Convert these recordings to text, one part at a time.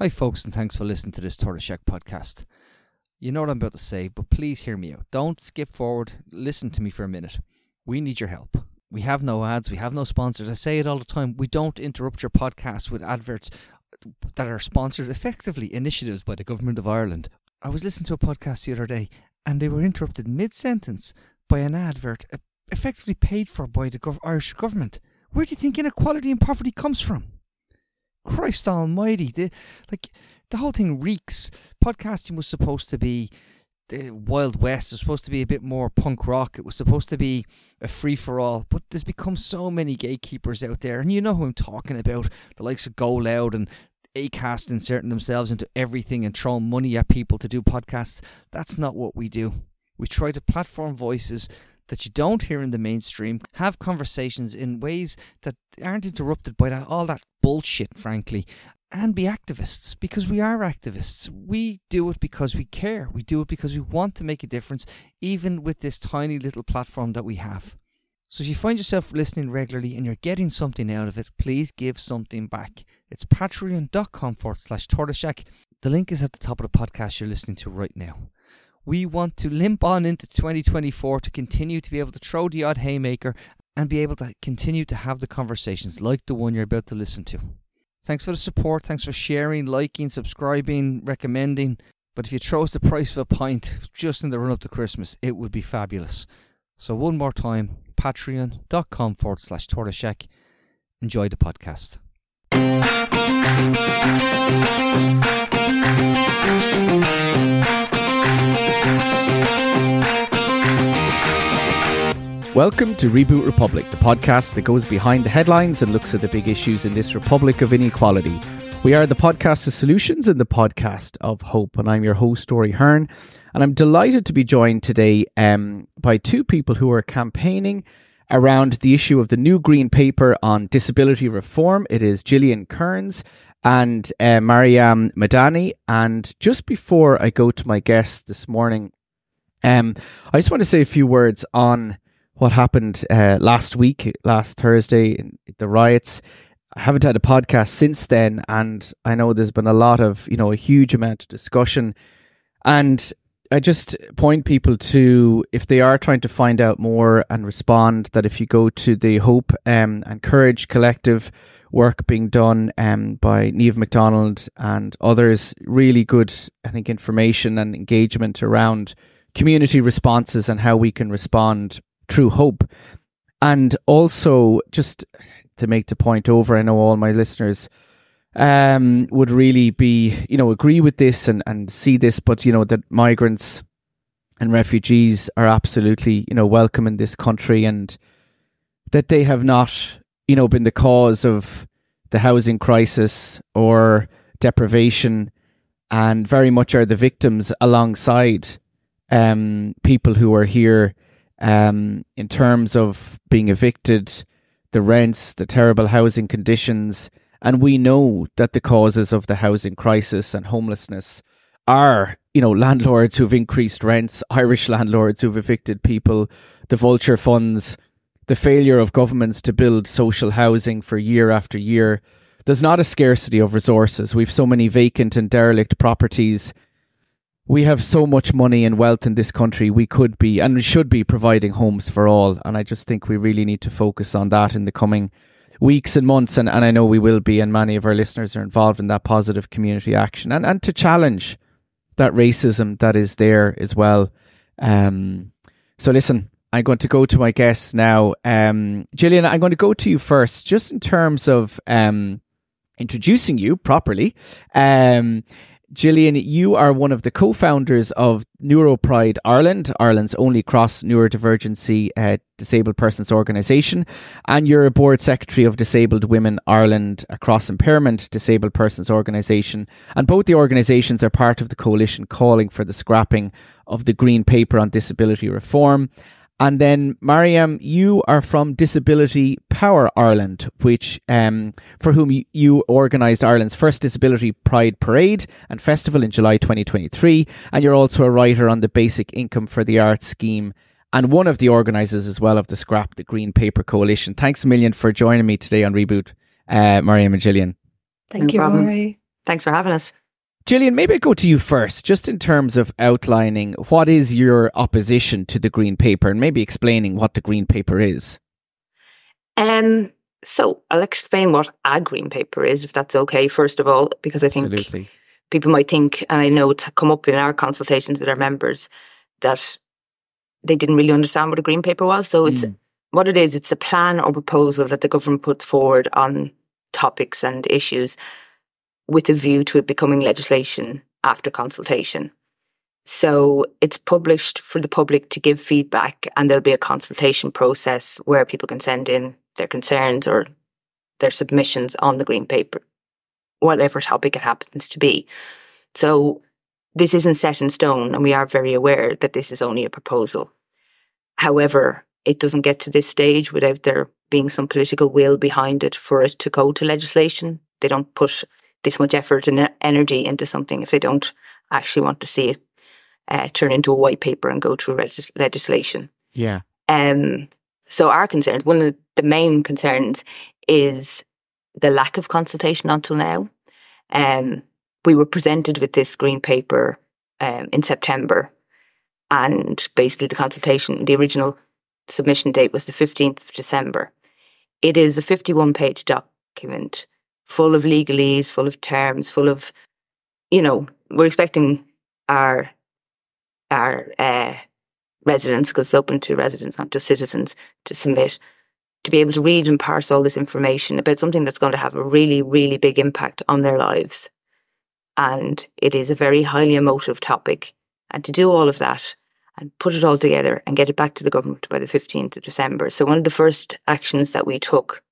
Hi, folks, and thanks for listening to this Tortoise Shack podcast. You know what I'm about to say, but please hear me out. Don't skip forward. Listen to me for a minute. We need your help. We have no ads, we have no sponsors. I say it all the time. We don't interrupt your podcast with adverts that are sponsored effectively initiatives by the government of Ireland. I was listening to a podcast the other day and they were interrupted mid sentence by an advert effectively paid for by the Irish government. Where do you think inequality and poverty comes from? Christ Almighty! The like the whole thing reeks. Podcasting was supposed to be the Wild West. It was supposed to be a bit more punk rock. It was supposed to be a free for all. But there's become so many gatekeepers out there, and you know who I'm talking about. The likes of Go Loud and Acast inserting themselves into everything and throwing money at people to do podcasts. That's not what we do. We try to platform voices that you don't hear in the mainstream, have conversations in ways that aren't interrupted by that all that bullshit, frankly, and be activists because we are activists. We do it because we care. We do it because we want to make a difference, even with this tiny little platform that we have. So if you find yourself listening regularly and you're getting something out of it, please give something back. It's patreon.com forward slash tortoiseshack. The link is at the top of the podcast you're listening to right now. We want to limp on into 2024 to continue to be able to throw the odd haymaker and be able to continue to have the conversations like the one you're about to listen to. Thanks for the support. Thanks for sharing, liking, subscribing, recommending. But if you throw us the price of a pint just in the run up to Christmas, it would be fabulous. So, one more time patreon.com forward slash tortoiseshack. Enjoy the podcast. Welcome to Reboot Republic, the podcast that goes behind the headlines and looks at the big issues in this republic of inequality. We are the podcast of solutions and the podcast of hope, and I'm your host, Rory Hearn. And I'm delighted to be joined today um, by two people who are campaigning around the issue of the new green paper on disability reform. It is Gillian Kearns and uh, Maryam Madani. And just before I go to my guests this morning, um, I just want to say a few words on what happened uh, last week, last Thursday, the riots. I haven't had a podcast since then, and I know there's been a lot of, you know, a huge amount of discussion. And I just point people to if they are trying to find out more and respond, that if you go to the Hope um, and Courage Collective work being done um, by Niamh McDonald and others, really good, I think, information and engagement around community responses and how we can respond through hope. And also, just to make the point over, I know all my listeners um, would really be, you know, agree with this and, and see this, but, you know, that migrants and refugees are absolutely, you know, welcome in this country and that they have not, you know, been the cause of the housing crisis or deprivation and very much are the victims alongside um, people who are here um, in terms of being evicted, the rents, the terrible housing conditions. And we know that the causes of the housing crisis and homelessness are, you know, landlords who've increased rents, Irish landlords who've evicted people, the vulture funds, the failure of governments to build social housing for year after year. There's not a scarcity of resources. We've so many vacant and derelict properties we have so much money and wealth in this country. We could be and should be providing homes for all. And I just think we really need to focus on that in the coming weeks and months. And, and I know we will be, and many of our listeners are involved in that positive community action and, and to challenge that racism that is there as well. Um, so listen, I'm going to go to my guests now. Um, Gillian, I'm going to go to you first, just in terms of um, introducing you properly. Um, Gillian, you are one of the co founders of NeuroPride Ireland, Ireland's only cross neurodivergency uh, disabled persons organisation, and you're a board secretary of Disabled Women Ireland, a cross impairment disabled persons organisation. And both the organisations are part of the coalition calling for the scrapping of the Green Paper on Disability Reform. And then, Maryam, you are from Disability Power Ireland, which um, for whom you, you organised Ireland's first Disability Pride Parade and Festival in July 2023. And you're also a writer on the Basic Income for the Arts scheme and one of the organisers as well of the Scrap the Green Paper Coalition. Thanks a million for joining me today on Reboot, uh, Maryam and Gillian. Thank no you, problem. Thanks for having us. Gillian, maybe I go to you first, just in terms of outlining what is your opposition to the Green Paper and maybe explaining what the Green Paper is. Um, so I'll explain what a Green Paper is, if that's okay, first of all, because I think Absolutely. people might think, and I know it's come up in our consultations with our members, that they didn't really understand what a Green Paper was. So it's Mm. what it is, it's a plan or proposal that the government puts forward on topics and issues with a view to it becoming legislation after consultation. So it's published for the public to give feedback, and there'll be a consultation process where people can send in their concerns or their submissions on the green paper, whatever topic it happens to be. So this isn't set in stone, and we are very aware that this is only a proposal. However, it doesn't get to this stage without there being some political will behind it for it to go to legislation. They don't put this much effort and energy into something if they don't actually want to see it uh, turn into a white paper and go through regis- legislation. Yeah. Um, so our concerns, one of the main concerns is the lack of consultation until now. Um, we were presented with this green paper um, in September, and basically the consultation, the original submission date was the 15th of December. It is a 51 page document full of legalese, full of terms, full of, you know, we're expecting our our uh, residents, because it's open to residents, not just citizens, to submit, to be able to read and parse all this information about something that's going to have a really, really big impact on their lives. And it is a very highly emotive topic. And to do all of that and put it all together and get it back to the government by the 15th of December. So one of the first actions that we took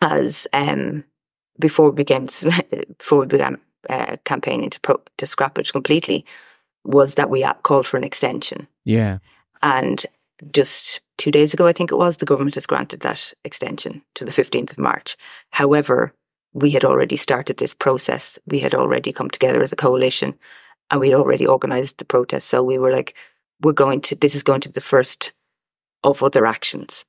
as um, before we began before we began uh, campaigning to pro- to scrap it completely was that we called for an extension. Yeah. And just two days ago, I think it was, the government has granted that extension to the 15th of March. However, we had already started this process. We had already come together as a coalition and we'd already organized the protest. So we were like, we're going to, this is going to be the first of other actions.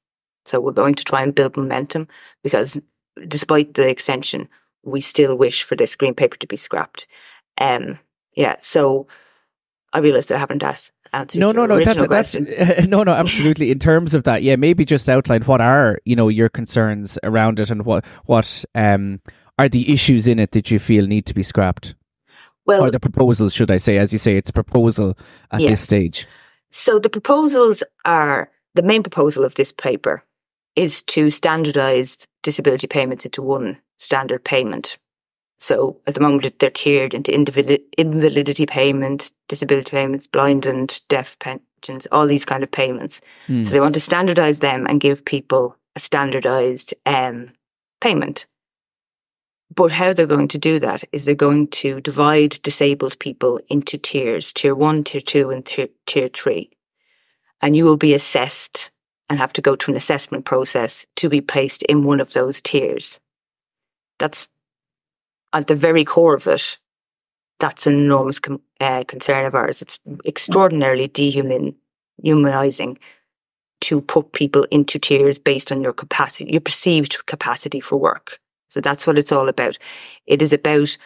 So we're going to try and build momentum because despite the extension, we still wish for this green paper to be scrapped. Um, yeah. So I realized I haven't asked. No, no, no. That's, question. that's no, no. Absolutely. In terms of that, yeah. Maybe just outline what are you know your concerns around it and what what um are the issues in it that you feel need to be scrapped well, or the proposals, should I say? As you say, it's a proposal at Yeah. this stage. So the proposals are the main proposal of this paper is to standardize disability payments into one standard payment. So at the moment they're tiered into invalid- invalidity payment, disability payments, blind and deaf pensions, all these kind of payments. Hmm. So they want to standardize them and give people a standardized um, payment. But how they're going to do that is they're going to divide disabled people into tiers, tier one, tier two, and tier, tier three. And you will be assessed and have to go through an assessment process to be placed in one of those tiers. That's at the very core of it. That's an enormous com- uh, concern of ours. It's extraordinarily dehumanizing to put people into tiers based on your capacity, your perceived capacity for work. So that's what it's all about. It is about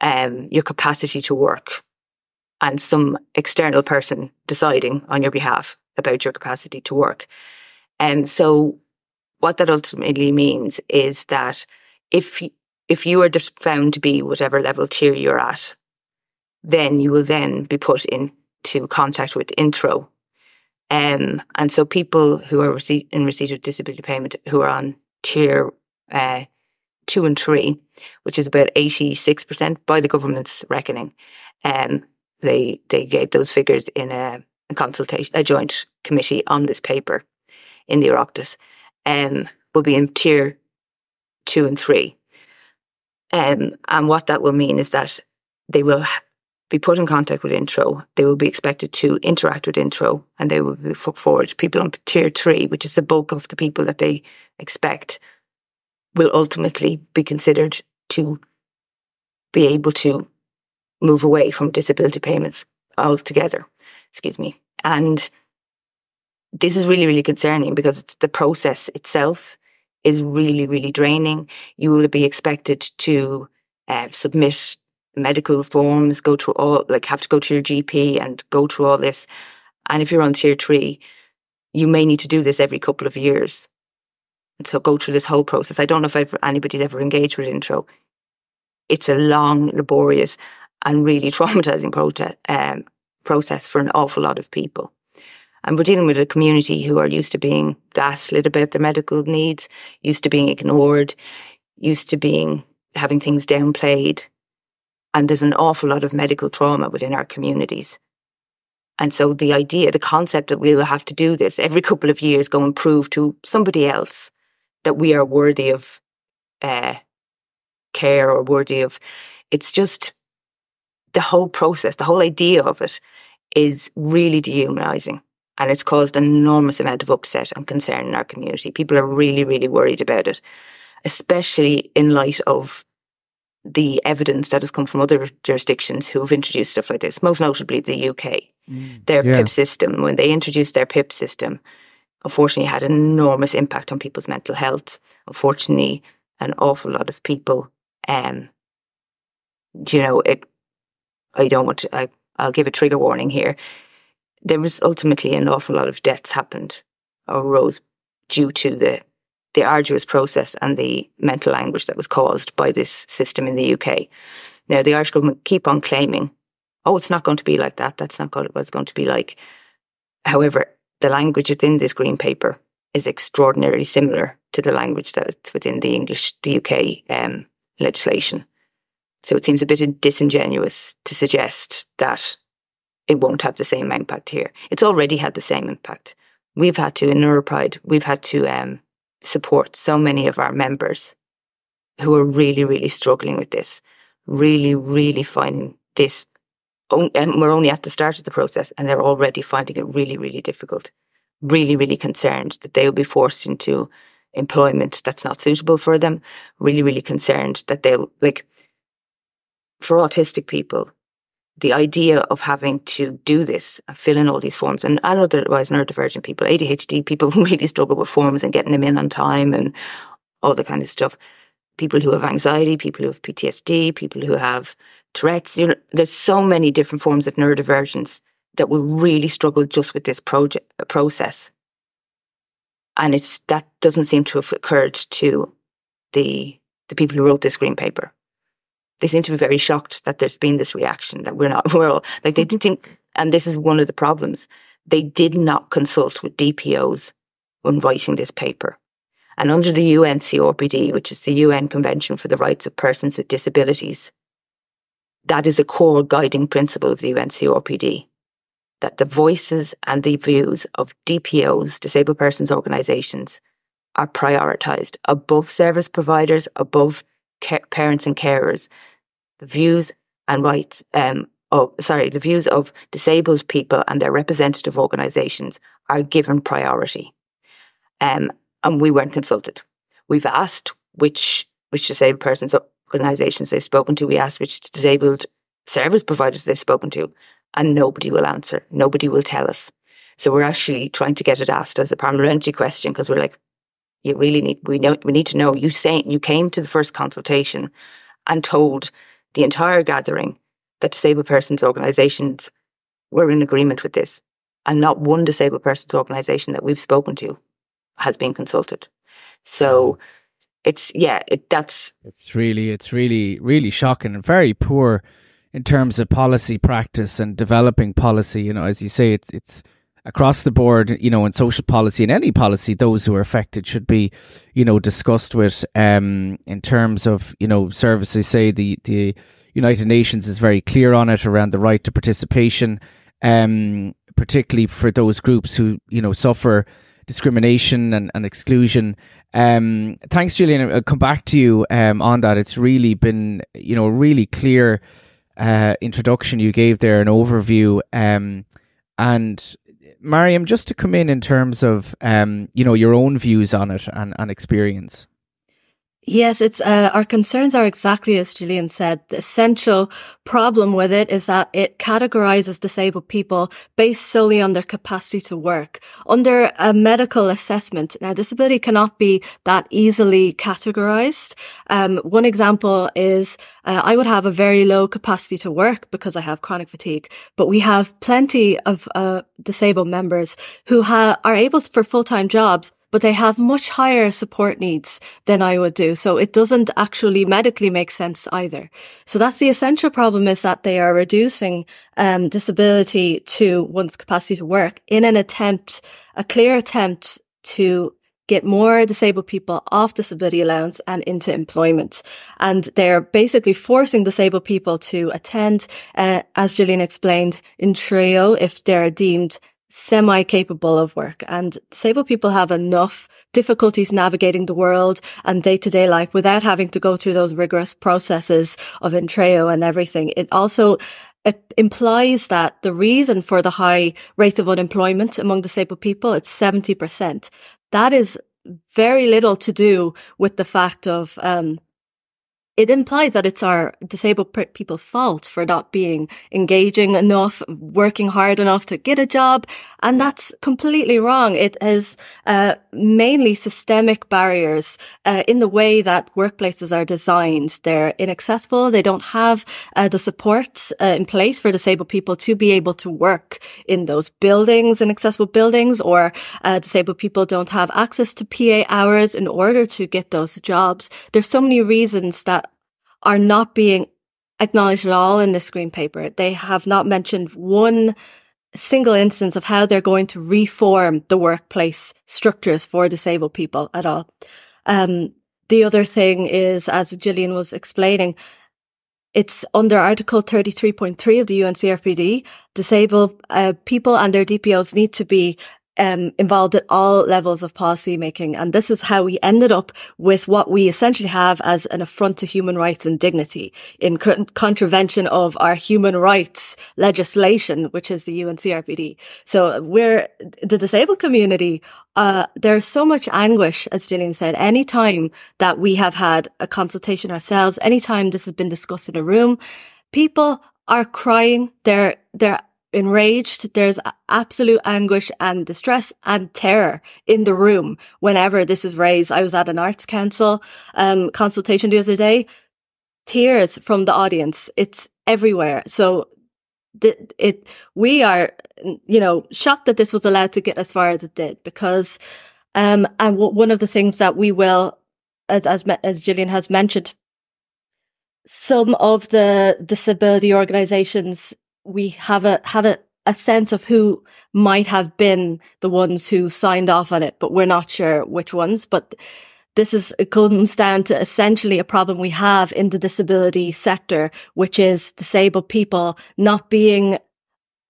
um, your capacity to work and some external person deciding on your behalf about your capacity to work. And so what that ultimately means is that if if you are found to be whatever level tier you're at, then you will then be put into contact with Intreo. Um, and so people who are in receipt of disability payment who are on tier uh, two and three, which is about 86% by the government's reckoning, um, they, they gave those figures in a, a consultation, a joint committee on this paper in the Oireachtas, um, will be in tier two and three. Um, and what that will mean is that they will be put in contact with Intreo. They will be expected to interact with Intreo and they will be put forward. People on tier three, which is the bulk of the people that they expect, will ultimately be considered to be able to move away from disability payments altogether. Excuse me. And this is really, really concerning because the process itself is really, really draining. You will be expected to uh, submit medical forms, go through all, like have to go to your GP and go through all this. And if you're on tier three, you may need to do this every couple of years. And so go through this whole process. I don't know if anybody's ever engaged with Intreo. It's a long, laborious, and really traumatizing prote- um, process for an awful lot of people. And we're dealing with a community who are used to being gaslit about their medical needs, used to being ignored, used to being having things downplayed. And there's an awful lot of medical trauma within our communities. And so the idea, the concept that we will have to do this every couple of years, go and prove to somebody else that we are worthy of uh, care or worthy of, it's just the whole process, the whole idea of it is really dehumanizing. And it's caused an enormous amount of upset and concern in our community. People are really, really worried about it, especially in light of the evidence that has come from other jurisdictions who have introduced stuff like this, most notably the UK. Mm. Their yeah. PIP system, when they introduced their PIP system, unfortunately had an enormous impact on people's mental health. Unfortunately, an awful lot of people, um, you know, it, I don't want to, I, I'll give a trigger warning here. There was ultimately an awful lot of deaths happened or arose due to the the arduous process and the mental anguish that was caused by this system in the UK. Now, the Irish government keep on claiming, oh, it's not going to be like that. That's not what it's going to be like. However, the language within this green paper is extraordinarily similar to the language that's within the English, the UK um, legislation. So it seems a bit disingenuous to suggest that it won't have the same impact here. It's already had the same impact. We've had to, in Neuropride, we've had to um, support so many of our members who are really, really struggling with this, really, really finding this. And we're only at the start of the process and they're already finding it really, really difficult, really, really concerned that they will be forced into employment that's not suitable for them, really, really concerned that they'll, like, for autistic people, the idea of having to do this and fill in all these forms, and otherwise neurodivergent people, ADHD people really struggle with forms and getting them in on time and all the kind of stuff. People who have anxiety, people who have PTSD, people who have Tourette's. You know, there's so many different forms of neurodivergence that will really struggle just with this project uh, process. And it's that doesn't seem to have occurred to the the people who wrote this green paper they seem to be very shocked that there's been this reaction that we're not, we're all, like they didn't think, and this is one of the problems. They did not consult with DPOs when writing this paper. And under the UN CRPD, which is the UN Convention for the Rights of Persons with Disabilities, that is a core guiding principle of the UN CRPD that the voices and the views of DPOs, disabled persons organisations, are prioritised above service providers, above parents and carers, the views and rights um, of, sorry, the views of disabled people and their representative organisations are given priority. Um, and we weren't consulted. We've asked which which disabled persons organisations they've spoken to. We asked which disabled service providers they've spoken to, and nobody will answer. Nobody will tell us. So we're actually trying to get it asked as a parliamentary question because we're like, you really need we know we need to know you say you came to the first consultation and told the entire gathering that disabled persons organisations were in agreement with this, and not one disabled persons organisation that we've spoken to has been consulted. So it's yeah, it, that's it's really it's really really shocking and very poor in terms of policy practice and developing policy. You know, as you say, it's it's across the board, you know, in social policy and any policy, those who are affected should be, you know, discussed with. Um, in terms of you know services, say the the United Nations is very clear on it around the right to participation, um, particularly for those groups who you know suffer discrimination and, and exclusion. Um, thanks, Julian. I'll come back to you um, on that. It's really been, you know, a really clear uh, introduction you gave there, an overview. Um, and Maryam, just to come in in terms of um, you know your own views on it and, and experience. Yes, it's uh, our concerns are exactly as Gillian said. The essential problem with it is that it categorizes disabled people based solely on their capacity to work. Under a medical assessment, now disability cannot be that easily categorized. Um, one example is uh, I would have a very low capacity to work because I have chronic fatigue, but we have plenty of uh, disabled members who ha- are able for full-time jobs but they have much higher support needs than I would do. So it doesn't actually medically make sense either. So that's the essential problem is that they are reducing um, disability to one's capacity to work in an attempt, a clear attempt to get more disabled people off disability allowance and into employment. And they're basically forcing disabled people to attend, uh, as Gillian explained, Intreo if they're deemed semi-capable of work and disabled people have enough difficulties navigating the world and day-to-day life without having to go through those rigorous processes of Intreo and everything. It also it implies that the reason for the high rate of unemployment among the disabled people, it's 70%. That is very little to do with the fact of um, it implies that it's our disabled people's fault for not being engaging enough, working hard enough to get a job. And that's completely wrong. It is uh, mainly systemic barriers uh, in the way that workplaces are designed. They're inaccessible. They don't have uh, the support uh, in place for disabled people to be able to work in those buildings, inaccessible buildings, or uh, disabled people don't have access to PA hours in order to get those jobs. There's so many reasons that are not being acknowledged at all in this green paper. They have not mentioned one single instance of how they're going to reform the workplace structures for disabled people at all. Um, the other thing is, as Gillian was explaining, it's under Article 33.3 of the UNCRPD. Disabled uh, people and their DPOs need to be um, involved at all levels of policy making. And this is how we ended up with what we essentially have as an affront to human rights and dignity in contravention of our human rights legislation, which is the UNCRPD. So we're the disabled community. Uh, there's so much anguish, as Gillian said, any time that we have had a consultation ourselves, anytime this has been discussed in a room, people are crying. They're, they're enraged. There's absolute anguish and distress and terror in the room whenever this is raised. I was at an arts council um, consultation the other day. Tears from the audience. It's everywhere. So th- it, we are, you know, shocked that this was allowed to get as far as it did because, um, and w- one of the things that we will, as, as, as Gillian has mentioned, some of the disability organizations we have a have a, a sense of who might have been the ones who signed off on it, but we're not sure which ones. But this is it comes down to essentially a problem we have in the disability sector, which is disabled people not being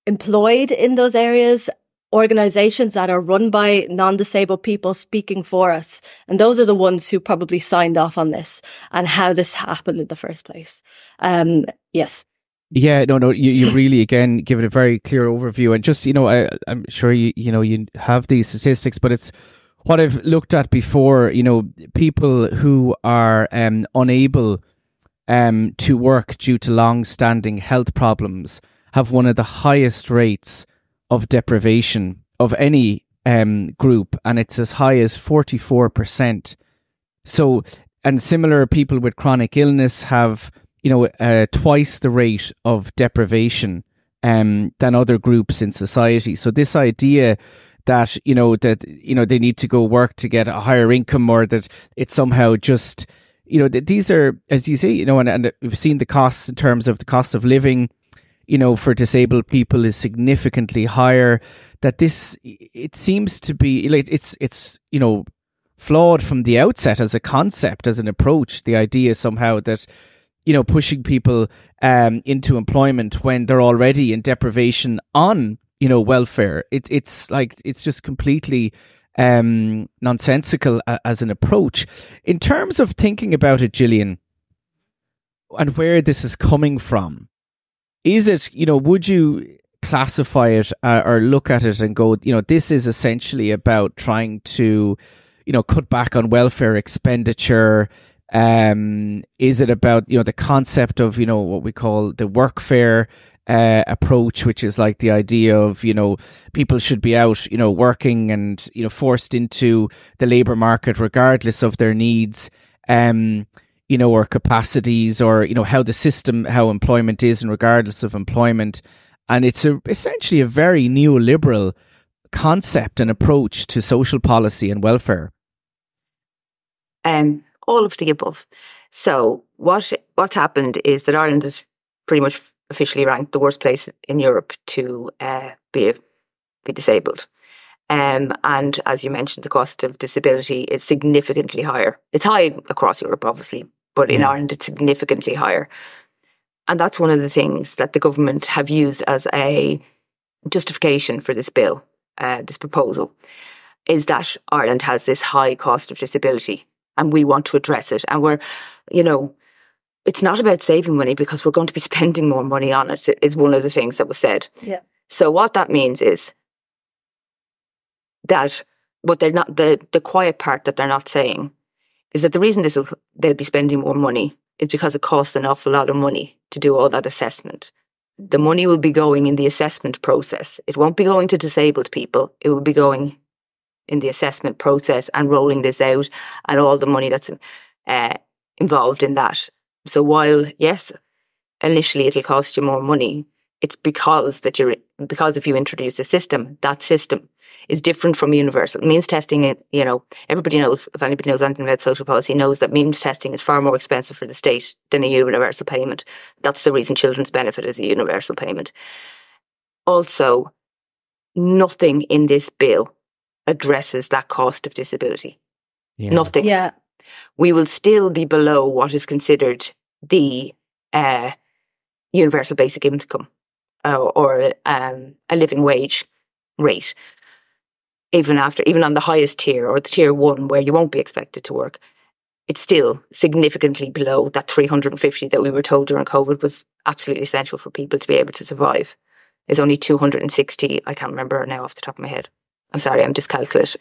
employed in those areas organizations that are run by non-disabled people speaking for us. And those are the ones who probably signed off on this and how this happened in the first place. Um, yes. Yeah, no, no, you, you really again give it a very clear overview, and just you know, I I'm sure you you know you have these statistics, but it's what I've looked at before. You know, people who are um, unable um, to work due to long-standing health problems have one of the highest rates of deprivation of any um, group, and it's as high as forty-four percent. So, and similar people with chronic illness have you know, uh, twice the rate of deprivation um, than other groups in society. So this idea that you know that you know they need to go work to get a higher income, or that it's somehow just you know these are as you say, you know, and, and we've seen the costs in terms of the cost of living. You know, for disabled people is significantly higher. That this it seems to be like it's it's you know flawed from the outset as a concept as an approach. The idea somehow that you know, pushing people um, into employment when they're already in deprivation on, you know, welfare. It, it's like, it's just completely um, nonsensical as an approach. In terms of thinking about it, Gillian, and where this is coming from, is it, you know, would you classify it uh, or look at it and go, you know, this is essentially about trying to, you know, cut back on welfare expenditure, Um, is it about you know the concept of you know what we call the workfare uh, approach, which is like the idea of you know people should be out you know working and you know forced into the labor market regardless of their needs, um, you know, or capacities, or you know how the system, how employment is, and regardless of employment, and it's a essentially a very neoliberal concept and approach to social policy and welfare. Um, all of the above. So what what's happened is that Ireland is pretty much officially ranked the worst place in Europe to uh, be be disabled. Um, and as you mentioned, the cost of disability is significantly higher. It's high across Europe, obviously, but in Ireland, it's significantly higher. And that's one of the things that the government have used as a justification for this bill, uh, this proposal, is that Ireland has this high cost of disability and we want to address it. And we're, you know, it's not about saving money because we're going to be spending more money on it, is one of the things that was said. Yeah. So what that means is that what they're not the the quiet part that they're not saying is that the reason this will they'll be spending more money is because it costs an awful lot of money to do all that assessment. The money will be going in the assessment process. It won't be going to disabled people. It will be going in the assessment process and rolling this out and all the money that's uh, involved in that. So while yes, initially it'll cost you more money, it's because that you're because if you introduce a system, that system is different from universal. Means testing it, you know, everybody knows, if anybody knows anything about social policy, knows that means testing is far more expensive for the state than a universal payment. That's the reason children's benefit is a universal payment. Also, nothing in this bill addresses that cost of disability. Yeah. Nothing. Yeah. We will still be below what is considered the uh, universal basic income uh, or um, a living wage rate. Even after, even on the highest tier or the tier one where you won't be expected to work, it's still significantly below that 350 that we were told during COVID was absolutely essential for people to be able to survive. It's only 260. I can't remember now off the top of my head. I'm sorry, I'm dyscalculic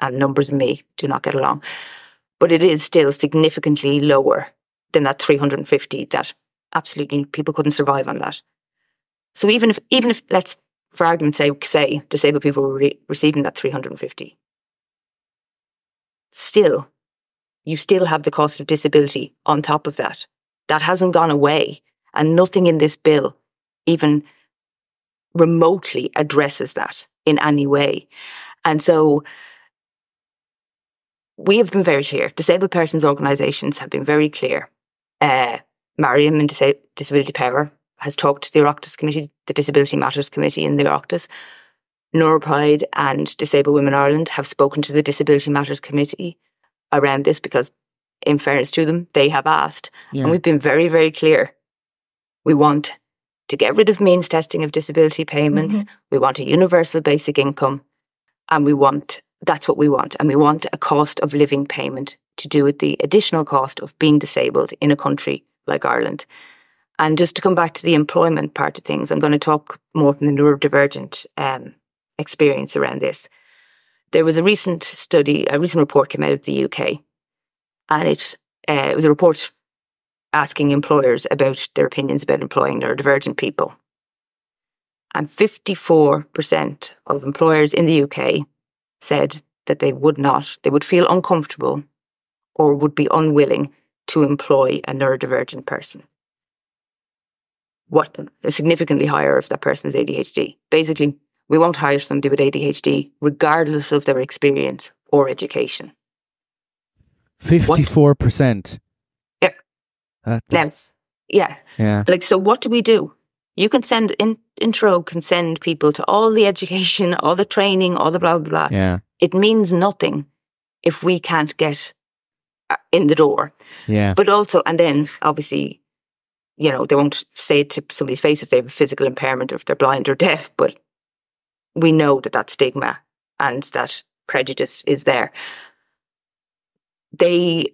and numbers and me do not get along. But it is still significantly lower than that 350 that absolutely people couldn't survive on that. So even if, even if, let's, for argument's sake, say disabled people were re- receiving that 350, still, you still have the cost of disability on top of that. That hasn't gone away. And nothing in this bill even remotely addresses that in any way. And so we have been very clear. Disabled persons organisations have been very clear. Uh, Maryam and Disa- Disability Power has talked to the Oireachtas Committee, the Disability Matters Committee in the Oireachtas. Neuropride and Disabled Women Ireland have spoken to the Disability Matters Committee around this because, in fairness to them, they have asked. Yeah. And we've been very, very clear. We want to get rid of means testing of disability payments. We want a universal basic income. And we want, that's what we want. And we want a cost of living payment to do with the additional cost of being disabled in a country like Ireland. And just to come back to the employment part of things, I'm going to talk more from the neurodivergent um, experience around this. There was a recent study, a recent report came out of the UK, and it, uh, it was a report asking employers about their opinions about employing neurodivergent people. And 54% of employers in the UK said that they would not, they would feel uncomfortable or would be unwilling to employ a neurodivergent person. What significantly higher if that person is ADHD. Basically, we won't hire somebody with ADHD regardless of their experience or education. 54%. Yeah. That- Now, yeah, yeah. like so what do we do you can send in, Intreo can send people to all the education all the training all the blah blah blah Yeah. it means nothing if we can't get uh, in the door Yeah. but also and then obviously you know they won't say it to somebody's face if they have a physical impairment or if they're blind or deaf but we know that that stigma and that prejudice is there they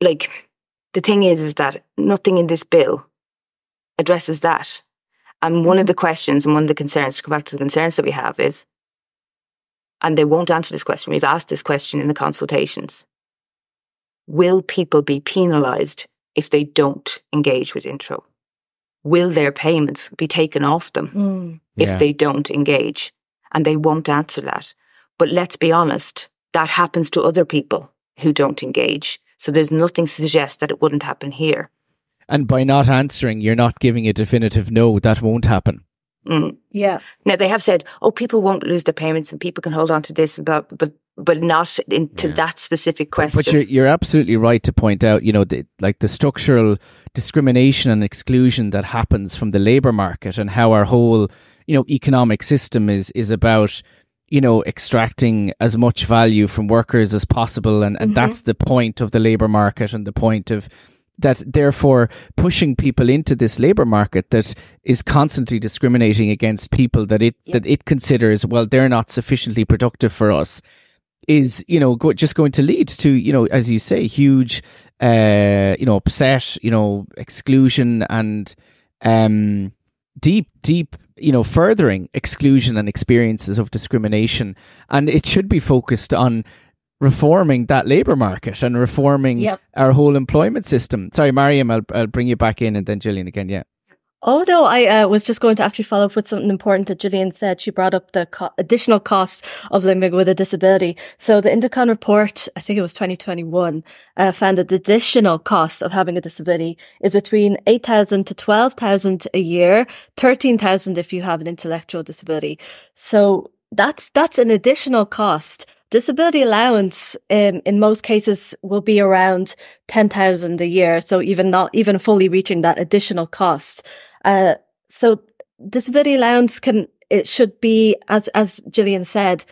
like the thing is is that nothing in this bill addresses that and one of the questions and one of the concerns to go back to the concerns that we have is and they won't answer this question we've asked this question in the consultations will people be penalised if they don't engage with Intreo? Will their payments be taken off them Mm. if Yeah. they don't engage? And they won't answer that. But let's be honest, that happens to other people who don't engage. So there's nothing to suggest that it wouldn't happen here. And by not answering, you're not giving a definitive no, that won't happen. Mm. Yeah. Now they have said, "Oh, people won't lose their payments, and people can hold on to this," and blah, but but not into Yeah. that specific question. But you're, you're absolutely right to point out, you know, the, like the structural discrimination and exclusion that happens from the labour market and how our whole, you know, economic system is is about, you know, extracting as much value from workers as possible, and, and Mhm. that's the point of the labour market and the point of that therefore pushing people into this labor market that is constantly discriminating against people that it Yeah. that it considers well they're not sufficiently productive for us is you know go, just going to lead to you know as you say huge uh you know upset you know exclusion and um deep deep you know furthering exclusion and experiences of discrimination. And it should be focused on reforming that labor market and reforming Yep. our whole employment system. Sorry Maryam I'll, I'll bring you back in and then Gillian again yeah Oh no, I uh, was just going to actually follow up with something important that Gillian said. She brought up the co- additional cost of living with a disability. So the Indecon report, I think it was 2021, uh, found that the additional cost of having a disability is between 8,000 to 12,000 a year, 13,000 if you have an intellectual disability. So that's, that's an additional cost. Disability allowance, um, in most cases will be around 10,000 a year. So even not, even fully reaching that additional cost. Uh, so disability allowance can, it should be, as, as Gillian said,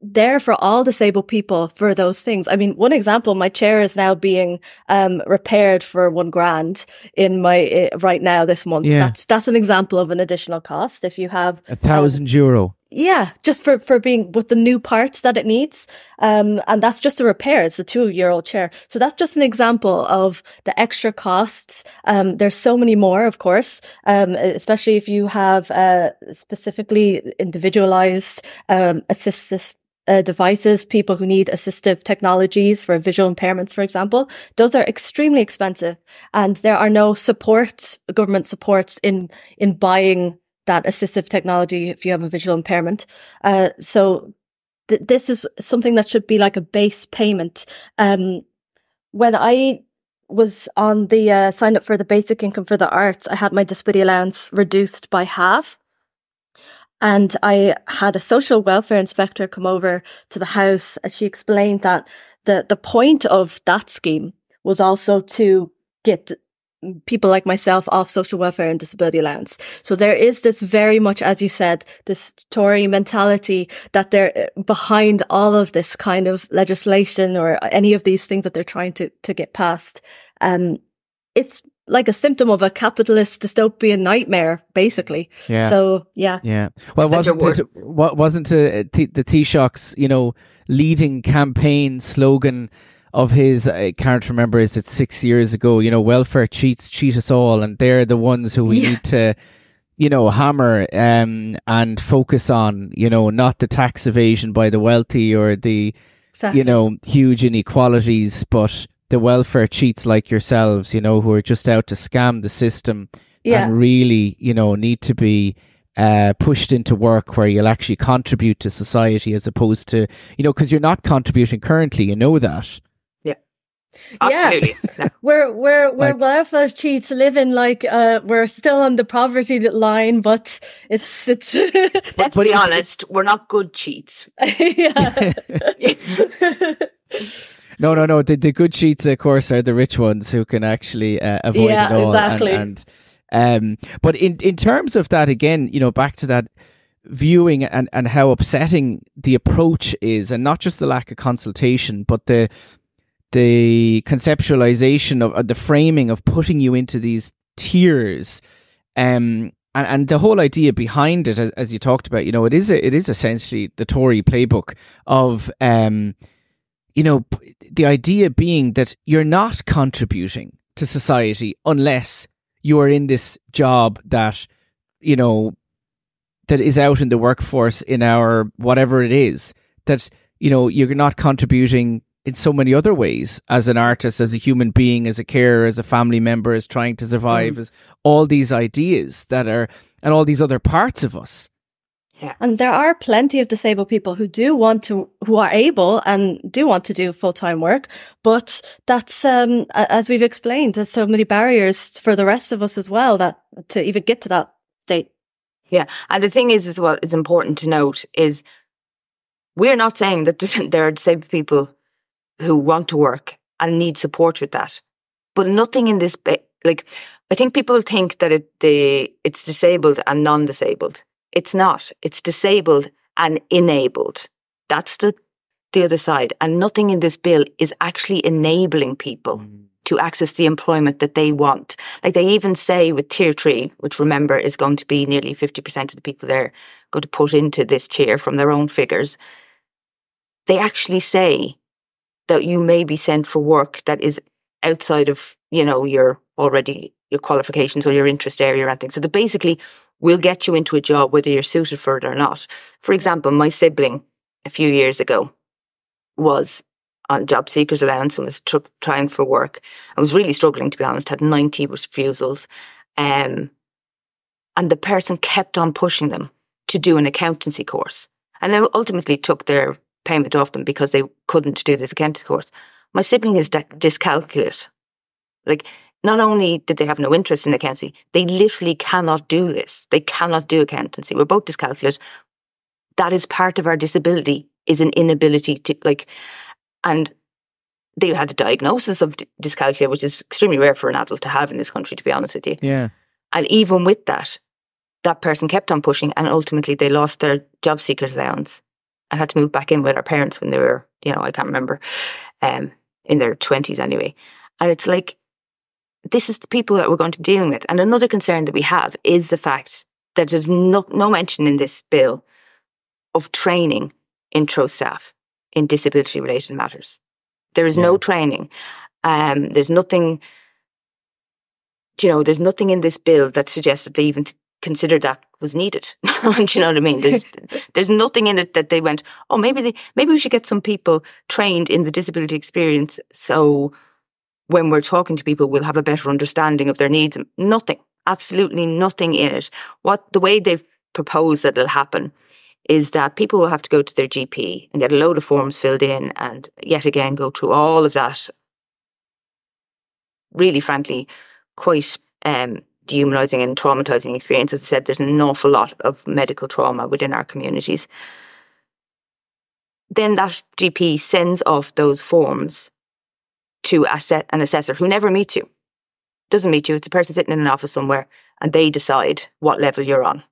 there for all disabled people for those things. I mean, one example, my chair is now being, um, repaired for one grand in my, uh, right now this month. Yeah. That's, that's an example of an additional cost. If you have a thousand euro yeah, just for, for being with the new parts that it needs. Um, and that's just a repair. It's a two year old chair. So that's just an example of the extra costs. Um, there's so many more, of course. Um, especially if you have, uh, specifically individualized, um, assistive, uh, devices, people who need assistive technologies for visual impairments, for example, those are extremely expensive. And there are no supports, government supports in, in buying that assistive technology if you have a visual impairment. Uh, so th- this is something that should be like a base payment. Um, when I was on the uh, sign up for the basic income for the arts, I had my disability allowance reduced by half. And I had a social welfare inspector come over to the house and she explained that the, the point of that scheme was also to get people like myself off social welfare and disability allowance. So there is this very much, as you said, this Tory mentality that they're behind all of this kind of legislation or any of these things that they're trying to, to get passed. Um, it's like a symptom of a capitalist dystopian nightmare, basically. yeah So yeah. Yeah. Well, wasn't it, wasn't it, T- the Taoiseach's, you know, leading campaign slogan of his, I can't remember, is it six years ago, you know, welfare cheats cheat us all, and they're the ones who we Yeah. need to, you know, hammer um, and focus on, you know, not the tax evasion by the wealthy or the, Exactly. you know, huge inequalities, but the welfare cheats like yourselves, you know, who are just out to scam the system yeah. and really, you know, need to be uh, pushed into work where you'll actually contribute to society as opposed to, you know, because you're not contributing currently, you know that. Absolutely. No. We're we're we're Like- welfare cheats living like uh we're still on the poverty line, but it's it's Let's be honest, we're not good cheats. yeah. No, no, no. The, the good cheats, of course, are the rich ones who can actually uh, avoid Yeah, it all. exactly. And, and um, but in in terms of that, again, you know, back to that viewing and and how upsetting the approach is, and not just the lack of consultation, but the the conceptualization of uh, the framing of putting you into these tiers. Um, and, and the whole idea behind it, as, as you talked about, you know, it is a, it is essentially the Tory playbook of um, you know, the idea being that you're not contributing to society unless you are in this job that, you know, that is out in the workforce in our whatever it is, that, you know, you're not contributing in so many other ways as an artist, as a human being, as a carer, as a family member, as trying to survive, mm. as all these ideas that are, and all these other parts of us. Yeah. And there are plenty of disabled people who do want to, who are able and do want to do full time work. But that's, um, as we've explained, there's so many barriers for the rest of us as well that to even get to that state. Yeah. And the thing is, is what is important to note is we're not saying that there are disabled people who want to work and need support with that. But nothing in this, like, I think people think that it, the, it's disabled and non-disabled. It's not. It's disabled and enabled. That's the, the other side. And nothing in this bill is actually enabling people mm. to access the employment that they want. Like they even say with tier three, which remember is going to be nearly 50% of the people they're going to put into this tier from their own figures. They actually say that you may be sent for work that is outside of, you know, your already your qualifications or your interest area and things. So that basically will get you into a job whether you're suited for it or not. For example, my sibling a few years ago was on job seekers allowance and was tr- trying for work I was really struggling to be honest, had 90 refusals. Um, and the person kept on pushing them to do an accountancy course. And then ultimately took their payment off them because they couldn't do this accounting course. My sibling is dyscalculic. Like, not only did they have no interest in accountancy, they literally cannot do this. They cannot do accountancy. We're both dyscalculic. That is part of our disability, is an inability to, like, and they had a diagnosis of dyscalculia, which is extremely rare for an adult to have in this country, to be honest with you. Yeah. And even with that, that person kept on pushing and ultimately they lost their job seekers allowance I had to move back in with our parents when they were, you know, I can't remember, um, in their 20s anyway. And it's like, this is the people that we're going to be dealing with. And another concern that we have is the fact that there's no, no mention in this bill of training Intreo staff in disability related matters. There is yeah. no training. Um, there's nothing, you know, there's nothing in this bill that suggests that they even considered that was needed. Do you know what I mean? There's there's nothing in it that they went, oh, maybe they, maybe we should get some people trained in the disability experience so when we're talking to people, we'll have a better understanding of their needs. Nothing, absolutely nothing in it. What the way they've proposed that it'll happen is that people will have to go to their GP and get a load of forms filled in and yet again go through all of that really frankly quite um, dehumanizing and traumatizing experience. As I said, there's an awful lot of medical trauma within our communities. Then that GP sends off those forms to an assessor who never meets you. Doesn't meet you. It's a person sitting in an office somewhere and they decide what level you're on.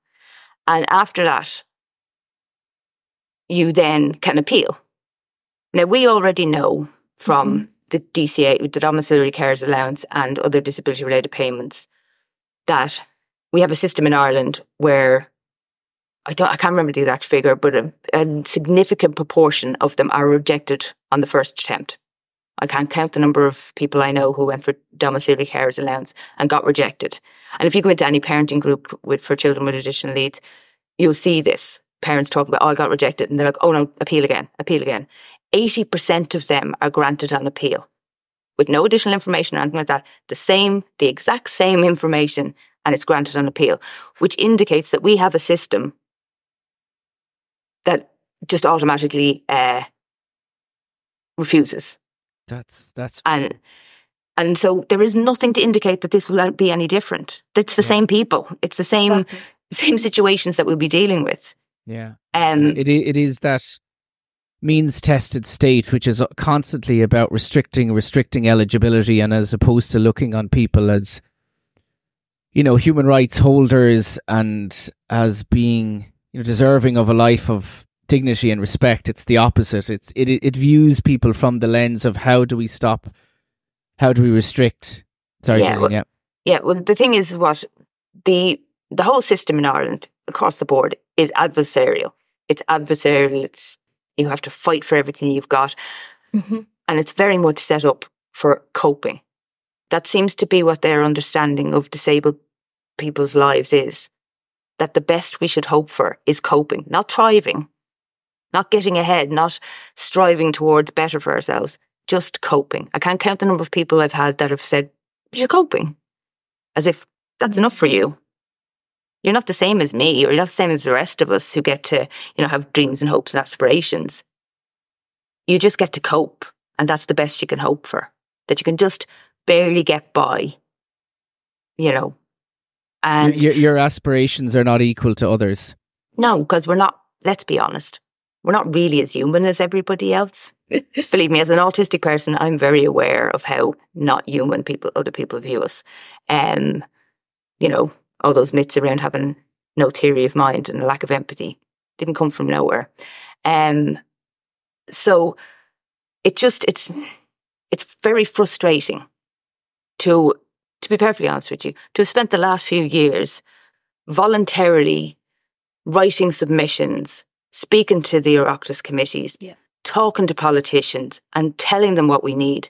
And after that, you then can appeal. Now, we already know from mm-hmm. the DCA, the Domiciliary Carers Allowance, and other disability related payments that we have a system in Ireland where I don't, I can't remember the exact figure, but a, a significant proportion of them are rejected on the first attempt. I can't count the number of people I know who went for domiciliary carers allowance and got rejected. And if you go into any parenting group with, for children with additional needs, you'll see this. Parents talk about, oh, I got rejected. And they're like, oh no, appeal again, appeal again. 80% of them are granted on appeal with no additional information or anything like that, the same, the exact same information, and it's granted on appeal, which indicates that we have a system that just automatically uh, refuses. That's that's and and so there is nothing to indicate that this will be any different. It's the yeah. same people. It's the same same situations that we'll be dealing with. Yeah. Um. It it is that means tested state, which is constantly about restricting, restricting eligibility, and as opposed to looking on people as, you know, human rights holders and as being, you know, deserving of a life of dignity and respect. It's the opposite. It's it it views people from the lens of how do we stop, how do we restrict. Sorry, yeah, well, yeah, yeah. Well, the thing is, what the the whole system in Ireland across the board is adversarial. It's adversarial. It's you have to fight for everything you've got. Mm-hmm. And it's very much set up for coping. That seems to be what their understanding of disabled people's lives is. That the best we should hope for is coping, not thriving, not getting ahead, not striving towards better for ourselves, just coping. I can't count the number of people I've had that have said, You're coping. As if that's enough for you. You're not the same as me, or you're not the same as the rest of us who get to, you know, have dreams and hopes and aspirations. You just get to cope, and that's the best you can hope for. That you can just barely get by. You know. And your, your aspirations are not equal to others. No, because we're not, let's be honest, we're not really as human as everybody else. Believe me, as an autistic person, I'm very aware of how not human people, other people view us. Um, you know, all those myths around having no theory of mind and a lack of empathy didn't come from nowhere. Um, so it just it's it's very frustrating to to be perfectly honest with you to have spent the last few years voluntarily writing submissions, speaking to the Oireachtas committees, yeah. talking to politicians, and telling them what we need,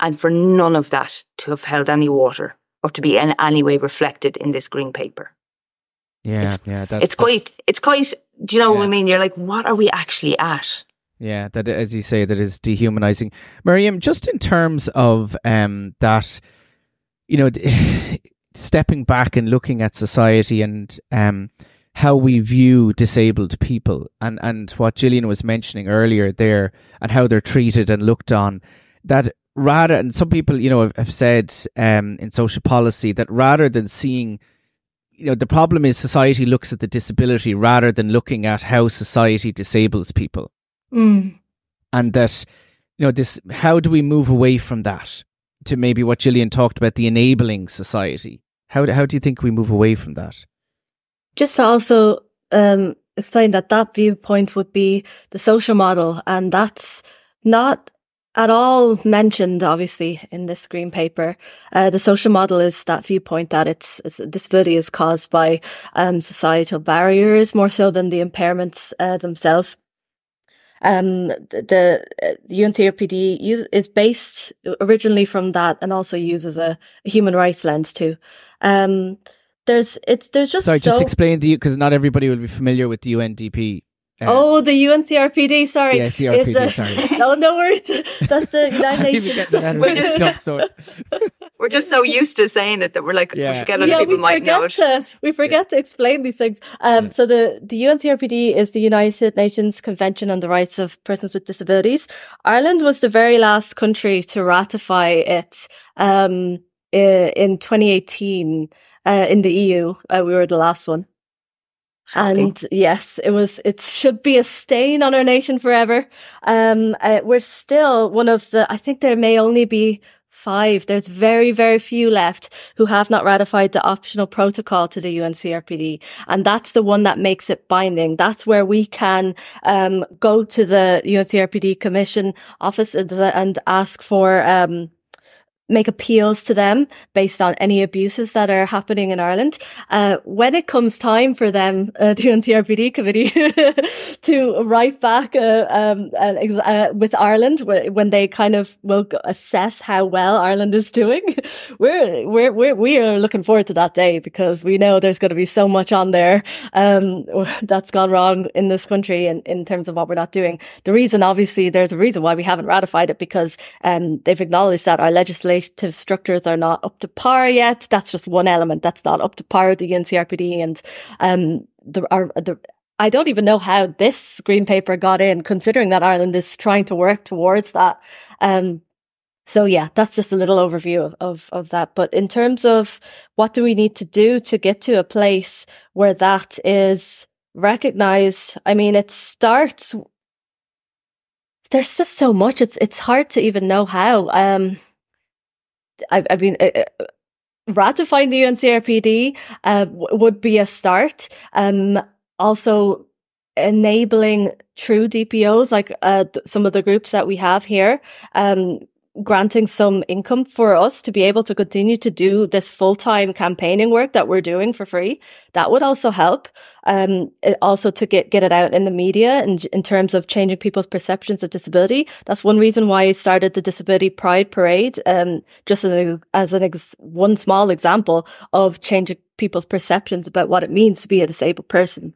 and for none of that to have held any water or to be in any way reflected in this green paper. Yeah, it's, yeah, that's, it's quite. It's quite. Do you know yeah. what I mean? You're like, what are we actually at? Yeah, that as you say, that is dehumanizing. Maryam, just in terms of um, that, you know, stepping back and looking at society and um, how we view disabled people and, and what Gillian was mentioning earlier there and how they're treated and looked on that rather and some people you know have, have said um, in social policy that rather than seeing you know the problem is society looks at the disability rather than looking at how society disables people. Mm. and that you know this how do we move away from that to maybe what Gillian talked about the enabling society? How, how do you think we move away from that? Just to also um, explain that that viewpoint would be the social model, and that's not at all mentioned, obviously, in this green paper. Uh, the social model is that viewpoint that it's, it's disability is caused by um, societal barriers more so than the impairments uh, themselves. Um, the, the UNCRPD is based originally from that and also uses a, a human rights lens too. Um, there's it's there's just sorry so just explain the because not everybody will be familiar with the UNDP um, oh, the UNCRPD. Sorry, yeah, CRPD. A, sorry. oh no, we're that's the United Nations. we're, just, so we're just so used to saying it that we're like yeah. we forget other yeah, people we might know it. To, we forget yeah. to explain these things. Um, so the the UNCRPD is the United Nations Convention on the Rights of Persons with Disabilities. Ireland was the very last country to ratify it. Um, in 2018 uh, in the EU. Uh, we were the last one. Shocking. And yes, it was, it should be a stain on our nation forever. Um, uh, we're still one of the, I think there may only be five. There's very, very few left who have not ratified the optional protocol to the UNCRPD. And that's the one that makes it binding. That's where we can, um, go to the UNCRPD commission office and, and ask for, um, make appeals to them based on any abuses that are happening in Ireland. Uh, when it comes time for them, uh, the NCRPD committee, to write back uh, um, uh, with Ireland, when they kind of will assess how well Ireland is doing, we're we're we're we are looking forward to that day because we know there's going to be so much on there um, that's gone wrong in this country in, in terms of what we're not doing. The reason, obviously, there's a reason why we haven't ratified it because um, they've acknowledged that our legislation structures are not up to par yet. That's just one element that's not up to par with the UNCRPD and um the, our, the I don't even know how this green paper got in, considering that Ireland is trying to work towards that. Um, so yeah, that's just a little overview of, of, of, that. But in terms of what do we need to do to get to a place where that is recognized? I mean, it starts, there's just so much. It's, it's hard to even know how. Um, I, I mean, uh, uh ratifying the UNCRPD uh, w- would be a start. Um, also enabling true DPOs, like uh, th- some of the groups that we have here, um, granting some income for us to be able to continue to do this full-time campaigning work that we're doing for free. That would also help. Um, also to get, get it out in the media and in terms of changing people's perceptions of disability. That's one reason why I started the Disability Pride Parade. Um, just as an, as an ex- one small example of changing people's perceptions about what it means to be a disabled person.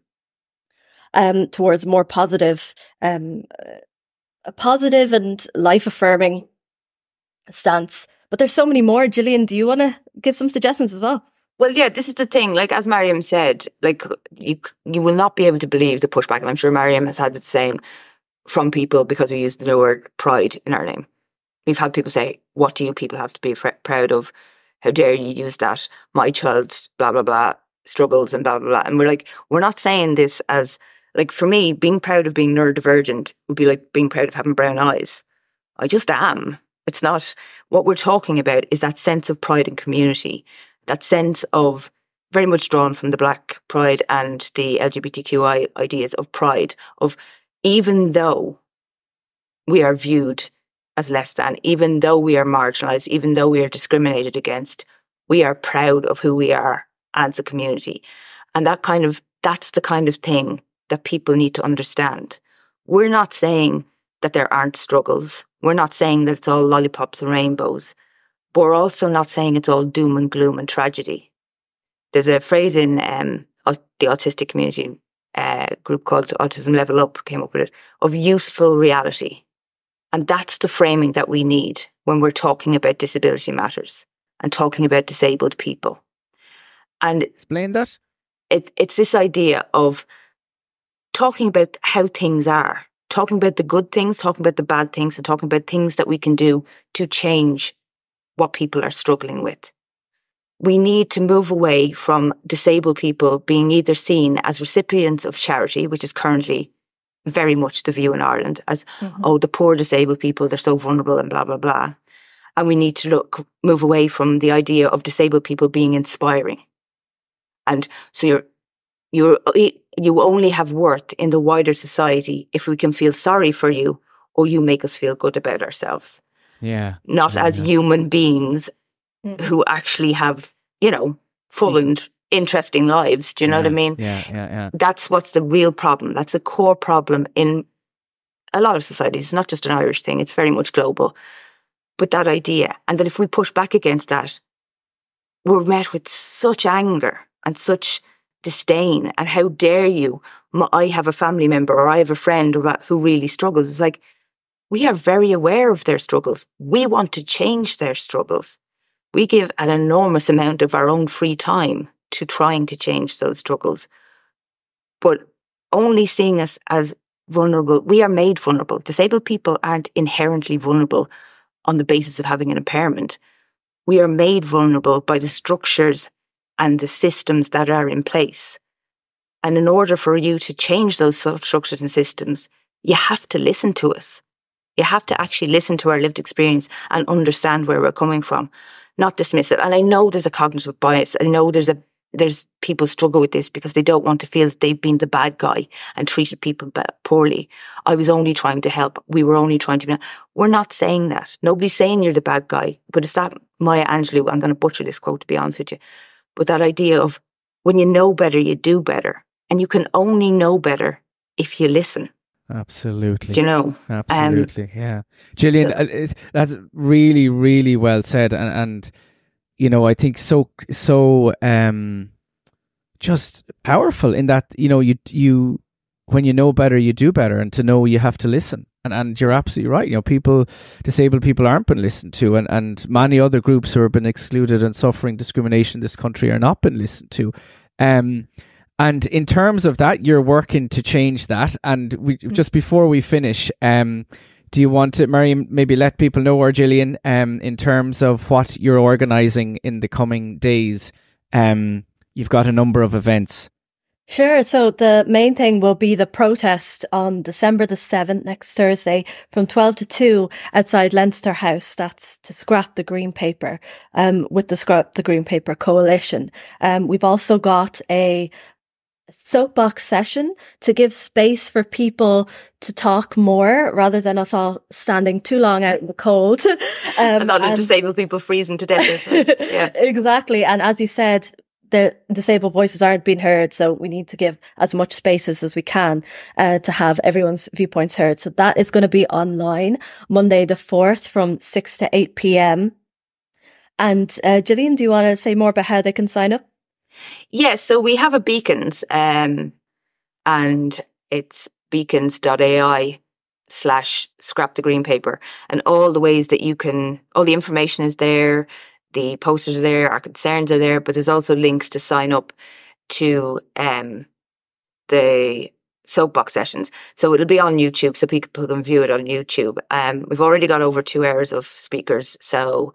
um, towards more positive, um, a positive and life affirming stance. But there's so many more. Gillian, do you want to give some suggestions as well? Well, yeah, this is the thing. Like as Maryam said, like you you will not be able to believe the pushback, and I'm sure Maryam has had the same from people because we use the word pride in our name. We've had people say, "What do you people have to be proud of? How dare you use that? My child, blah blah blah, struggles and blah blah blah." And we're like, we're not saying this as like for me, being proud of being neurodivergent would be like being proud of having brown eyes. I just am. It's not what we're talking about. Is that sense of pride and community that sense of very much drawn from the black pride and the LGBTQI ideas of pride of even though we are viewed as less than, even though we are marginalized, even though we are discriminated against, we are proud of who we are as a community. And that kind of, that's the kind of thing that people need to understand. We're not saying that there aren't struggles. We're not saying that it's all lollipops and rainbows but we're also not saying it's all doom and gloom and tragedy. There's a phrase in um, the autistic community uh, group called Autism Level Up came up with it of useful reality. And that's the framing that we need when we're talking about disability matters and talking about disabled people. And explain that. It, it's this idea of talking about how things are, talking about the good things, talking about the bad things, and talking about things that we can do to change what people are struggling with. We need to move away from disabled people being either seen as recipients of charity, which is currently very much the view in Ireland as, mm-hmm. oh, the poor disabled people, they're so vulnerable and blah, blah, blah. And we need to look, move away from the idea of disabled people being inspiring. And so you're, you're, you only have worth in the wider society if we can feel sorry for you or you make us feel good about ourselves. Yeah. Not yeah, as yeah. human beings mm. who actually have, you know, full yeah. and interesting lives. Do you know what I mean? Yeah, yeah, yeah. That's what's the real problem. That's the core problem in a lot of societies. It's not just an Irish thing, it's very much global. But that idea, and that if we push back against that, we're met with such anger and such disdain. And how dare you? I have a family member or I have a friend who really struggles. It's like, we are very aware of their struggles. We want to change their struggles. We give an enormous amount of our own free time to trying to change those struggles. But only seeing us as vulnerable, we are made vulnerable. Disabled people aren't inherently vulnerable on the basis of having an impairment. We are made vulnerable by the structures and the systems that are in place. And in order for you to change those structures and systems, you have to listen to us. You have to actually listen to our lived experience and understand where we're coming from, not dismiss it. And I know there's a cognitive bias. I know there's a there's people struggle with this because they don't want to feel that they've been the bad guy and treated people poorly. I was only trying to help. We were only trying to be. We're not saying that. Nobody's saying you're the bad guy. But it's that Maya Angelou. I'm going to butcher this quote to be honest with you. But that idea of when you know better, you do better, and you can only know better if you listen. Absolutely. Do you know? Absolutely. Um, yeah. Gillian, uh, that's really, really well said. And, and, you know, I think so, so, um, just powerful in that, you know, you, you, when you know better, you do better. And to know you have to listen. And, and you're absolutely right. You know, people, disabled people aren't been listened to, and, and many other groups who have been excluded and suffering discrimination in this country are not been listened to. Um, and in terms of that, you're working to change that. And we, mm. just before we finish, um, do you want to, Maryam, maybe let people know, or Gillian, um, in terms of what you're organising in the coming days? Um, you've got a number of events. Sure. So the main thing will be the protest on December the 7th, next Thursday, from 12 to 2 outside Leinster House. That's to scrap the green paper, um, with the Scrap the Green Paper Coalition. Um, we've also got a soapbox session to give space for people to talk more rather than us all standing too long out in the cold. Um, a lot of disabled people freezing to death. yeah. Exactly. And as you said, the disabled voices aren't being heard. So we need to give as much spaces as we can uh, to have everyone's viewpoints heard. So that is going to be online Monday the 4th from 6 to 8 p.m. And uh, Gillian, do you want to say more about how they can sign up? Yeah, so we have a beacons, um, and it's beacons.ai slash scrap the green paper and all the ways that you can, all the information is there, the posters are there, our concerns are there, but there's also links to sign up to um, the soapbox sessions. So it'll be on YouTube, so people can view it on YouTube. Um, we've already got over two hours of speakers, so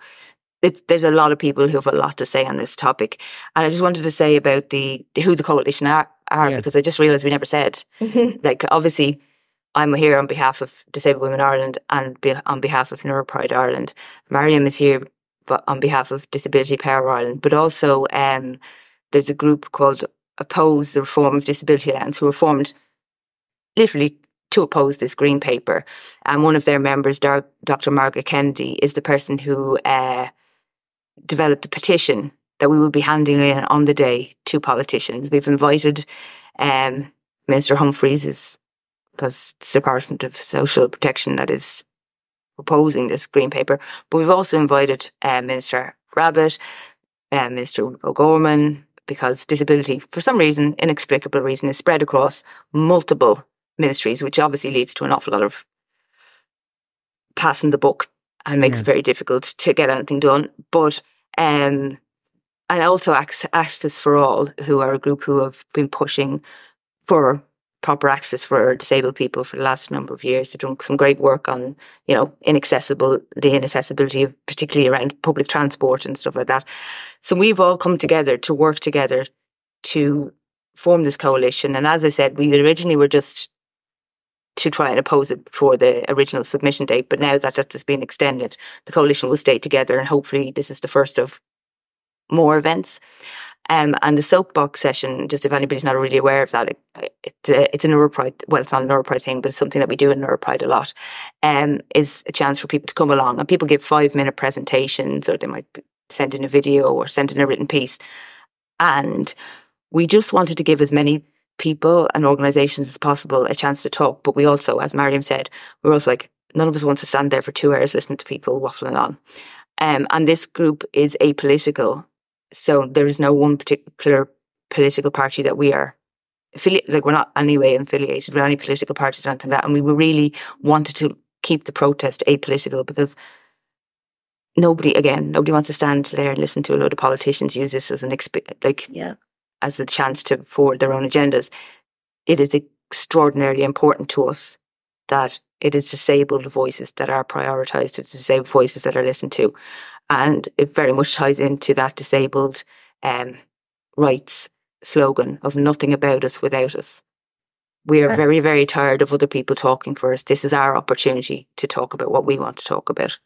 there's a lot of people who have a lot to say on this topic. And I just wanted to say about the, the who the coalition are, are yeah. because I just realised we never said. like obviously, I'm here on behalf of Disabled Women Ireland and be, on behalf of Neuropride Ireland. Maryam is here but on behalf of Disability Power Ireland, but also um, there's a group called Oppose the Reform of Disability Allowance who were formed literally to oppose this green paper. And one of their members, Dr. Margaret Kennedy, is the person who uh, developed the petition that we will be handing in on the day to politicians. We've invited um, Minister Humphreys, because it's Department of Social Protection that is proposing this green paper, but we've also invited uh, Minister Rabbit, uh, Minister O'Gorman, because disability, for some reason, inexplicable reason, is spread across multiple ministries, which obviously leads to an awful lot of passing the book and makes yeah. it very difficult to get anything done. But um, and also Access for All, who are a group who have been pushing for proper access for disabled people for the last number of years. They've done some great work on, you know, inaccessible, the inaccessibility of particularly around public transport and stuff like that. So we've all come together to work together to form this coalition. And as I said, we originally were just to try and oppose it before the original submission date. But now that that has been extended, the coalition will stay together and hopefully this is the first of more events. Um, and the soapbox session, just if anybody's not really aware of that, it, it, uh, it's a Neuropride, well, it's not a Neuropride thing, but it's something that we do in Neuropride a lot, um, is a chance for people to come along. And people give five minute presentations, or they might send in a video or send in a written piece. And we just wanted to give as many people and organizations as possible a chance to talk. But we also, as Maryam said, we we're also like, none of us wants to stand there for two hours listening to people waffling on. Um, and this group is apolitical so there is no one particular political party that we are affiliated, like we're not anyway affiliated with any political parties or anything like that. And we really wanted to keep the protest apolitical because nobody, again, nobody wants to stand there and listen to a load of politicians use this as an, exp- like, yeah. as a chance to forward their own agendas. It is extraordinarily important to us that it is disabled voices that are prioritised, it's disabled voices that are listened to. And it very much ties into that disabled um, rights slogan of nothing about us without us. We are very, very tired of other people talking for us. This is our opportunity to talk about what we want to talk about.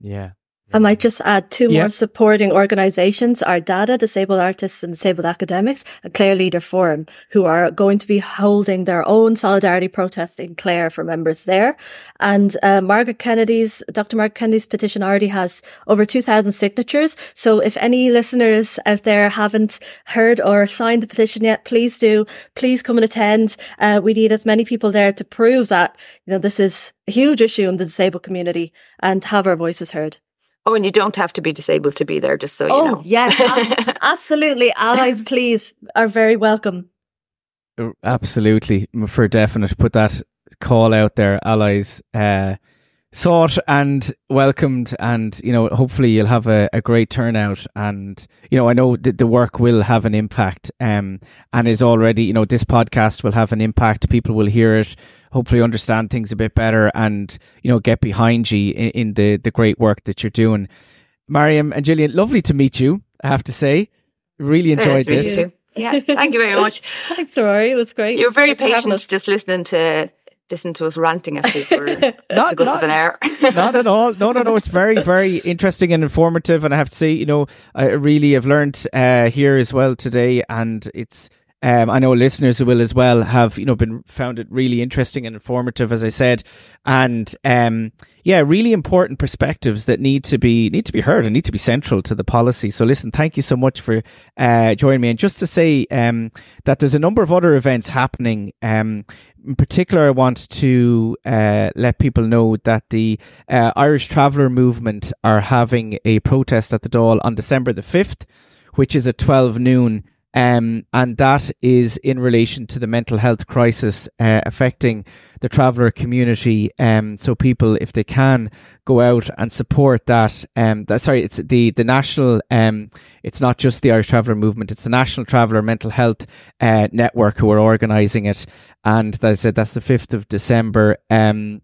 Yeah. I might just add two more supporting organisations are DADA, Disabled Artists and Disabled Academics, and Clare Leader Forum, who are going to be holding their own solidarity protest in Clare for members there. And uh, Margaret Kennedy's, Dr. Margaret Kennedy's petition already has over 2,000 signatures. So if any listeners out there haven't heard or signed the petition yet, please do. Please come and attend. Uh, we need as many people there to prove that, you know, this is a huge issue in the disabled community and have our voices heard. Oh, and you don't have to be disabled to be there, just so oh, you know. yes, absolutely. Allies, please, are very welcome. Uh, absolutely, for definite. Put that call out there, allies. Uh, sought and welcomed and you know hopefully you'll have a, a great turnout and you know i know that the work will have an impact um and is already you know this podcast will have an impact people will hear it hopefully understand things a bit better and you know get behind you in, in the the great work that you're doing maryam and gillian lovely to meet you i have to say really enjoyed this yeah thank you very much thanks rory it was great you were very patient just listening to listen to us ranting at you for not, the goods not, of an hour. not at all. No, no, no. It's very, very interesting and informative. And I have to say, you know, I really have learned uh, here as well today. And it's, um, I know listeners will as well have, you know, been found it really interesting and informative, as I said. And, um, yeah, really important perspectives that need to be need to be heard and need to be central to the policy. So, listen, thank you so much for uh, joining me. And just to say um, that there's a number of other events happening. Um, in particular, I want to uh, let people know that the uh, Irish Traveller Movement are having a protest at the Dáil on December the 5th, which is at 12 noon Um, and that is in relation to the mental health crisis uh, affecting the traveller community. Um, so people, if they can, go out and support that. Um, that, sorry, it's the the national. Um, it's not just the Irish Traveller Movement; it's the National Traveller Mental Health uh, Network who are organising it. And I said, that's the fifth of December. Um,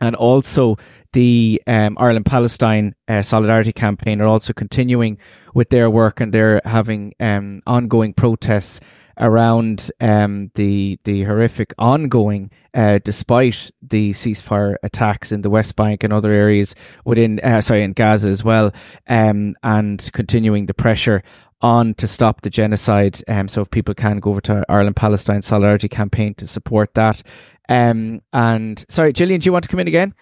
and also the um, Ireland Palestine uh, Solidarity Campaign are also continuing with their work, and they're having um, ongoing protests around um, the the horrific ongoing, uh, despite the ceasefire attacks in the West Bank and other areas within, uh, sorry, in Gaza as well, um, and continuing the pressure on to stop the genocide. Um, so if people can go over to Ireland Palestine Solidarity Campaign to support that. Um, and sorry, Gillian, do you want to come in again?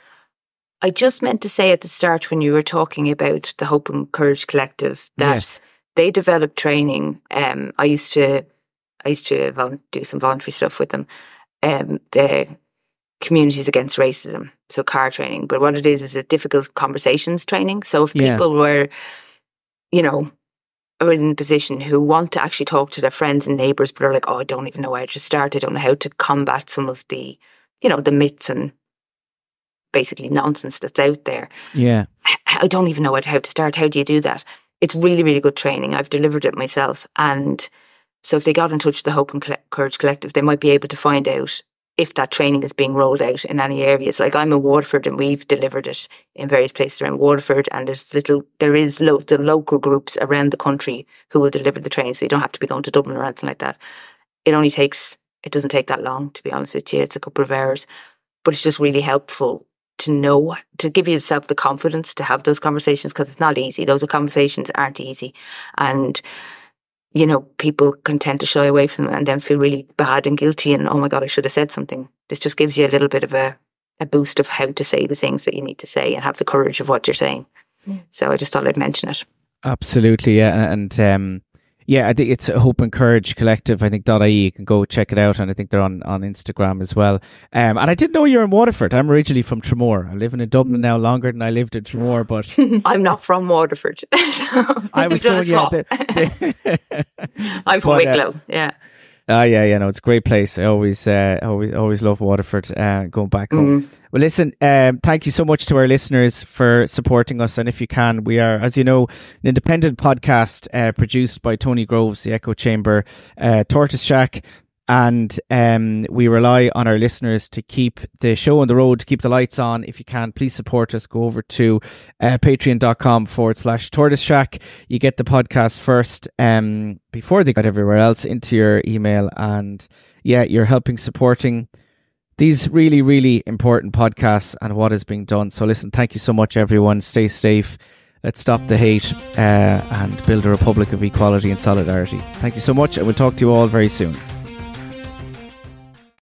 I just meant to say at the start when you were talking about the Hope and Courage Collective that Yes. they developed training. Um, I used to, I used to do some voluntary stuff with them. Um, the communities against racism, so car training. But what it is is a difficult conversations training. So if Yeah. people were, you know, are in a position who want to actually talk to their friends and neighbours, but are like, oh, I don't even know where to start. I don't know how to combat some of the, you know, the myths and basically nonsense that's out there. Yeah. I don't even know how to start. How do you do that? It's really, really good training. I've delivered it myself. And so if they got in touch with the Hope and Courage Collective, they might be able to find out if that training is being rolled out in any areas. Like I'm in Waterford and we've delivered it in various places around Waterford and there's little, there is the local groups around the country who will deliver the training. So you don't have to be going to Dublin or anything like that. It only takes, it doesn't take that long, to be honest with you. It's a couple of hours, but it's just really helpful to know to give yourself the confidence to have those conversations because it's not easy. Those conversations aren't easy, and you know people can tend to shy away from them and then feel really bad and guilty and oh my god, I should have said something. This just gives you a little bit of a a boost of how to say the things that you need to say and have the courage of what you're saying. So I just thought I'd mention it. Absolutely, yeah, and um, yeah, I think it's Hope and Courage Collective. I think .ie. You can go check it out, and I think they're on, on Instagram as well. Um, and I didn't know you're in Waterford. I'm originally from Tramore. I'm living in Dublin now longer than I lived in Tramore, but I'm not from Waterford. so I was going yeah. swap. the- I'm from uh, Wicklow. yeah. Ah, yeah, yeah, no, it's a great place. I always, uh, always, always love Waterford. Uh, going back home. Mm. Well, listen, um, thank you so much to our listeners for supporting us. And if you can, we are, as you know, an independent podcast uh, produced by Tony Groves, the Echo Chamber, uh, Tortoise Shack. And um, we rely on our listeners to keep the show on the road, to keep the lights on. If you can, please support us. Go over to uh, patreon.com forward slash tortoise shack. You get the podcast first um, before they get everywhere else into your email. And yeah, you're helping supporting these really, really important podcasts and what is being done. So listen, thank you so much, everyone. Stay safe. Let's stop the hate uh, and build a republic of equality and solidarity. Thank you so much, and we'll talk to you all very soon.